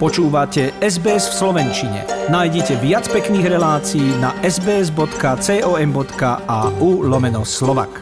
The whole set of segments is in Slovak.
Počúvate SBS v Slovenčine. Nájdite viac pekných relácií na sbs.com.au lomeno slovak.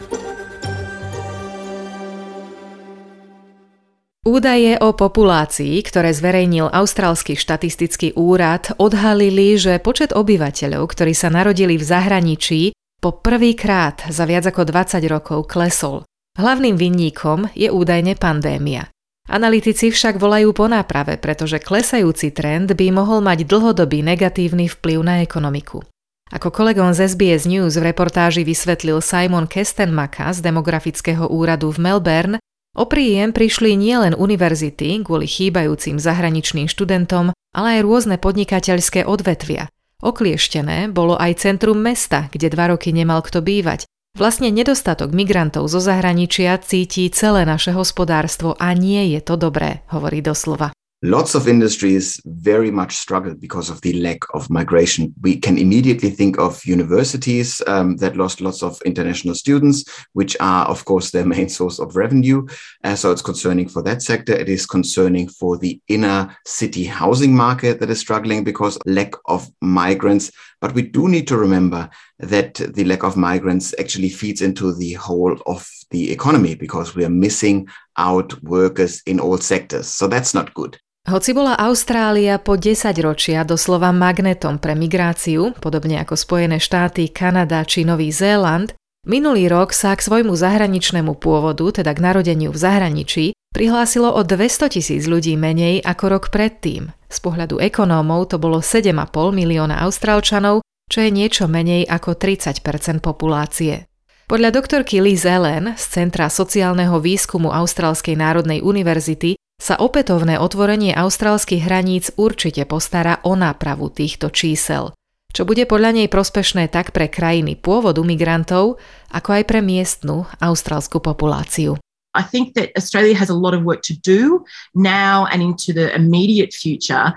Údaje o populácii, ktoré zverejnil Austrálsky štatistický úrad, odhalili, že počet obyvateľov, ktorí sa narodili v zahraničí, po prvýkrát za viac ako 20 rokov klesol. Hlavným vinníkom je údajne pandémia. Analytici však volajú po náprave, pretože klesajúci trend by mohol mať dlhodobý negatívny vplyv na ekonomiku. Ako kolegom z SBS News v reportáži vysvetlil Simon Kestenmaka z demografického úradu v Melbourne, o príjem prišli nielen univerzity kvôli chýbajúcim zahraničným študentom, ale aj rôzne podnikateľské odvetvia. Oklieštené bolo aj centrum mesta, kde dva roky nemal kto bývať, Vlastne nedostatok migrantov zo zahraničia cíti celé naše hospodárstvo a nie je to dobré, hovorí doslova. Lots of industries very much struggle because of the lack of migration. We can immediately think of universities um, that lost lots of international students, which are, of course, their main source of revenue. Uh, so it's concerning for that sector. It is concerning for the inner city housing market that is struggling because lack of migrants. But we do need to remember that the lack of migrants actually feeds into the whole of the economy because we are missing out workers in all sectors. So that's not good. Hoci bola Austrália po 10 ročia doslova magnetom pre migráciu, podobne ako Spojené štáty, Kanada či Nový Zéland, minulý rok sa k svojmu zahraničnému pôvodu, teda k narodeniu v zahraničí, prihlásilo o 200 tisíc ľudí menej ako rok predtým. Z pohľadu ekonómov to bolo 7,5 milióna Austrálčanov, čo je niečo menej ako 30% populácie. Podľa doktorky Liz Ellen z Centra sociálneho výskumu Austrálskej národnej univerzity sa opätovné otvorenie austrálskych hraníc určite postará o nápravu týchto čísel, čo bude podľa nej prospešné tak pre krajiny pôvodu migrantov, ako aj pre miestnu austrálsku populáciu. I think that Australia has a lot of work to do now and into the immediate future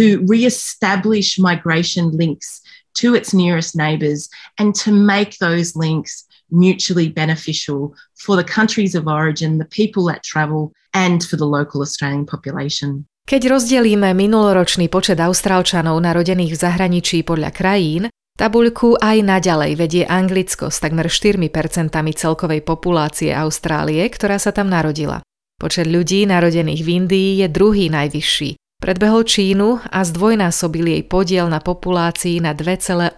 to re-establish migration links to its nearest neighbours and to make those links mutually beneficial for the countries of origin, the people that travel, and for the local Australian population. Keď rozdelíme minuloročný počet Austrálčanov narodených v zahraničí podľa krajín, tabuľku aj naďalej vedie Anglicko s takmer 4% celkovej populácie Austrálie, ktorá sa tam narodila. Počet ľudí narodených v Indii je druhý najvyšší. Predbehol Čínu a zdvojnásobil jej podiel na populácii na 2,8%,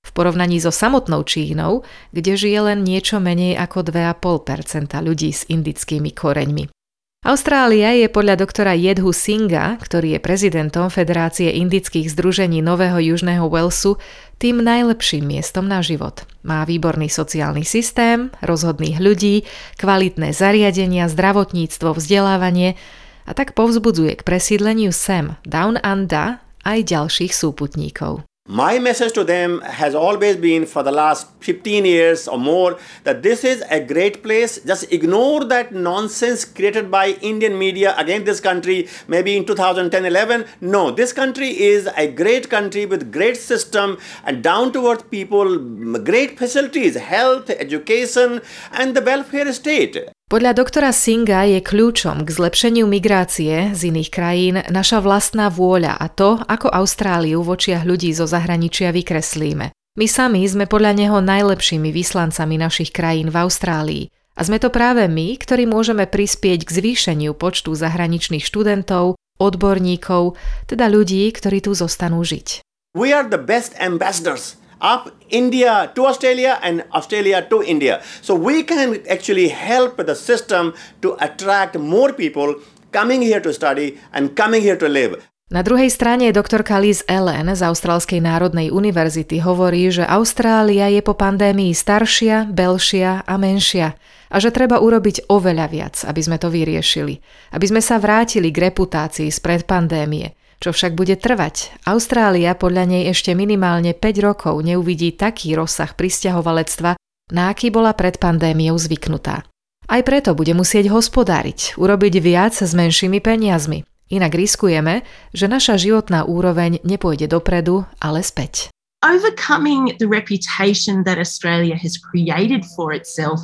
v porovnaní so samotnou Čínou, kde žije len niečo menej ako 2,5% ľudí s indickými koreňmi. Austrália je podľa doktora Jedhu Singa, ktorý je prezidentom Federácie indických združení Nového Južného Walesu, tým najlepším miestom na život. Má výborný sociálny systém, rozhodných ľudí, kvalitné zariadenia, zdravotníctvo, vzdelávanie a tak povzbudzuje k presídleniu sem, Down Under, aj ďalších súputníkov. My message to them has always been for the last 15 years or more that this is a great place. Just ignore that nonsense created by Indian media against this country, maybe in 2010 11. No, this country is a great country with great system and down to earth people, great facilities, health, education, and the welfare state. Podľa doktora Singa je kľúčom k zlepšeniu migrácie z iných krajín naša vlastná vôľa a to, ako Austráliu v očiach ľudí zo zahraničia vykreslíme. My sami sme podľa neho najlepšími vyslancami našich krajín v Austrálii. A sme to práve my, ktorí môžeme prispieť k zvýšeniu počtu zahraničných študentov, odborníkov, teda ľudí, ktorí tu zostanú žiť. We are the best ambassadors up India to Australia and Australia to India. So we can actually help the system to attract more people coming here to study and coming here to live. Na druhej strane doktorka Liz Ellen z Austrálskej národnej univerzity hovorí, že Austrália je po pandémii staršia, belšia a menšia a že treba urobiť oveľa viac, aby sme to vyriešili. Aby sme sa vrátili k reputácii spred pandémie čo však bude trvať. Austrália podľa nej ešte minimálne 5 rokov neuvidí taký rozsah pristahovalectva, na aký bola pred pandémiou zvyknutá. Aj preto bude musieť hospodáriť, urobiť viac s menšími peniazmi. Inak riskujeme, že naša životná úroveň nepôjde dopredu, ale späť. Overcoming the reputation that Australia has created for itself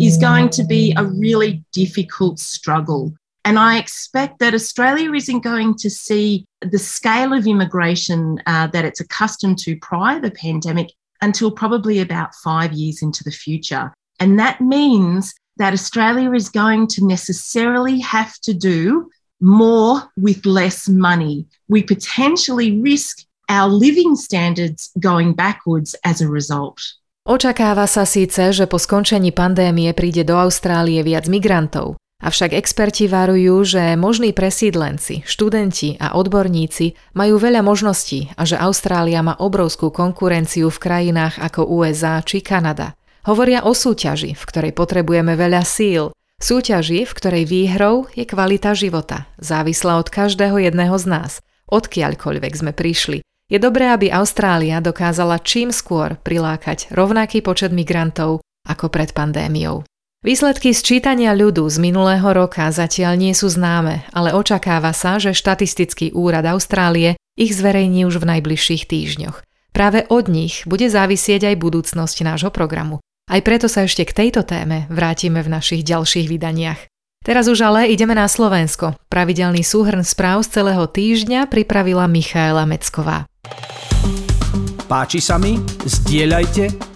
is going to be a really difficult struggle. And I expect that Australia isn't going to see the scale of immigration uh, that it's accustomed to prior to the pandemic until probably about five years into the future. And that means that Australia is going to necessarily have to do more with less money. We potentially risk our living standards going backwards as a result. Očakáva sa síce, že po skončení pandémie príde do Austrálie viac migrantov, Avšak experti varujú, že možní presídlenci, študenti a odborníci majú veľa možností a že Austrália má obrovskú konkurenciu v krajinách ako USA či Kanada. Hovoria o súťaži, v ktorej potrebujeme veľa síl, súťaži, v ktorej výhrou je kvalita života, závislá od každého jedného z nás, odkiaľkoľvek sme prišli. Je dobré, aby Austrália dokázala čím skôr prilákať rovnaký počet migrantov ako pred pandémiou. Výsledky sčítania ľudu z minulého roka zatiaľ nie sú známe, ale očakáva sa, že štatistický úrad Austrálie ich zverejní už v najbližších týždňoch. Práve od nich bude závisieť aj budúcnosť nášho programu. Aj preto sa ešte k tejto téme vrátime v našich ďalších vydaniach. Teraz už ale ideme na Slovensko. Pravidelný súhrn správ z celého týždňa pripravila Michaela Mecková. Páči sa mi? Zdieľajte,